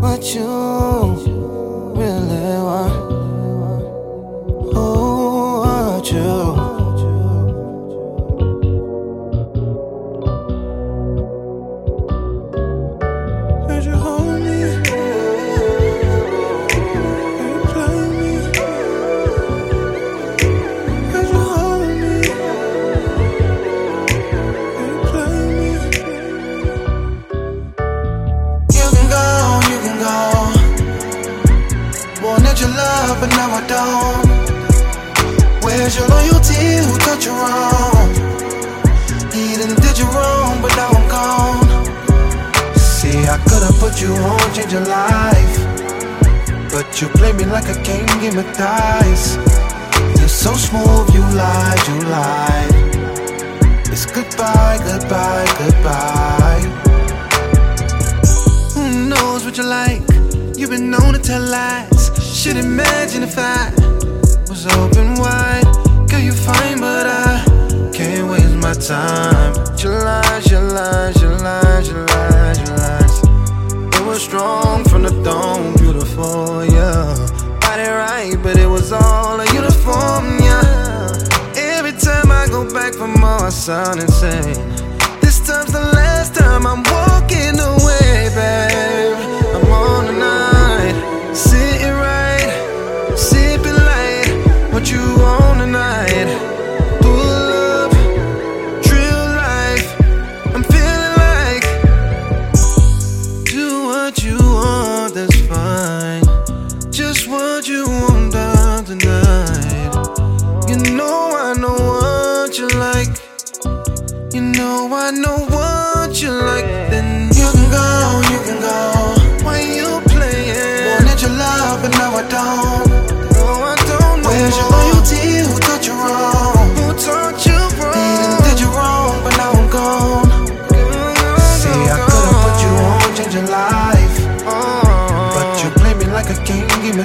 what you love, but now I don't. Where's your loyalty? Who taught you wrong? He did you wrong, but now I'm gone. See, I could've put you on, change your life. But you play me like a king, give me dice. You're so smooth, you lied, you lied. It's goodbye, goodbye, goodbye. Who knows what you like? You've been known to tell lies. Should imagine if I was open wide. Girl, you fine, but I can't waste my time. Lies, your lies, your lies. It was strong from the dome, beautiful, yeah. Body right, but it was all a uniform, yeah. Every time I go back for more, I sound insane. This time's the last time I'm walking away, babe. I know what you like. Then you can go, you can go. Why you playing? Wanted your love, but now I don't. No, I don't know. Where's your loyalty? Who taught you wrong? Who taught you wrong? Didn't did you wrong, but now I'm gone. See, I could've put you on, change your life. Oh. But you play me like a king, give me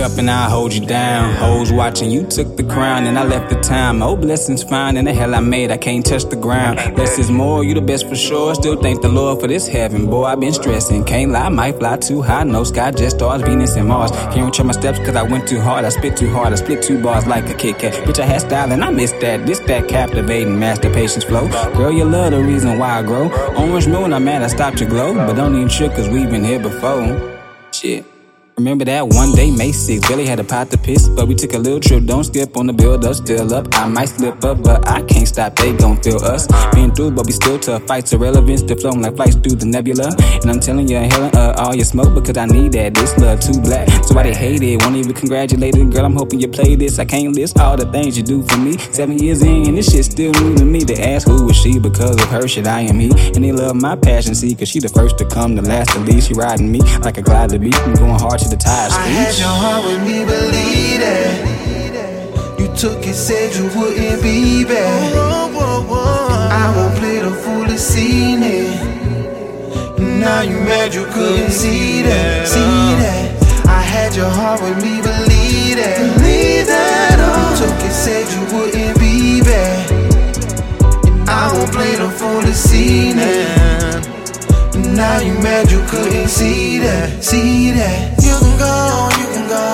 Up and I'll hold you down. Hoes watching, you took the crown and I left the time. Oh, blessings fine and the hell I made, I can't touch the ground. Less is more, you the best for sure. Still thank the Lord for this heaven. Boy, i been stressing. Can't lie, might fly too high. No sky, just stars, Venus and Mars. Can't reach my steps cause I went too hard. I spit too hard, I split two bars like a Kit Kat. Bitch, I had style and I missed that. This that captivating, master patience flow. Girl, you love the reason why I grow. Orange moon, I'm mad I stopped your glow. But don't even trip cause we've been here before. Shit. Remember that one day, May 6th, Billy had a pot to piss, but we took a little trip. Don't skip on the build up, still up. I might slip up, but I can't stop. They gon' feel us. Been through, but we still tough. Fights irrelevant, still floating like flights through the nebula. And I'm telling you, hailing uh, all your smoke because I need that. This love too black, so why they hate it? Won't even congratulate it. Girl, I'm hoping you play this. I can't list all the things you do for me. Seven years in, and this shit still new to me. They ask who is she because of her shit. I am he, and they love my passion. See, cause she the first to come, the last to leave. She riding me like a glide to beat. I'm going hard to the tires. I had your heart with me, believe it. You took it, said you wouldn't be back. I won't play the fool and seen it. Now you mad you couldn't see that, see that. I had your heart with me, believe that, believe that. Oh. You took it, said you wouldn't be back. I won't play the fool and seen it. Now you mad you couldn't see that, see that. You can go, you can go,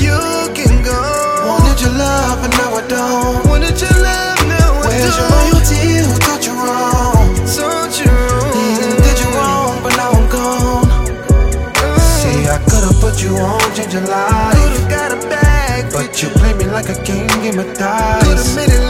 you can go. Wanted your love, but now I don't. Wanted your love, now I Where's your loyalty? Who taught you wrong? Taught you wrong. Didn't did you wrong, but now I'm gone. See, I could've put you on, change your life. Could've got a bag, but you play me like a king, give me die.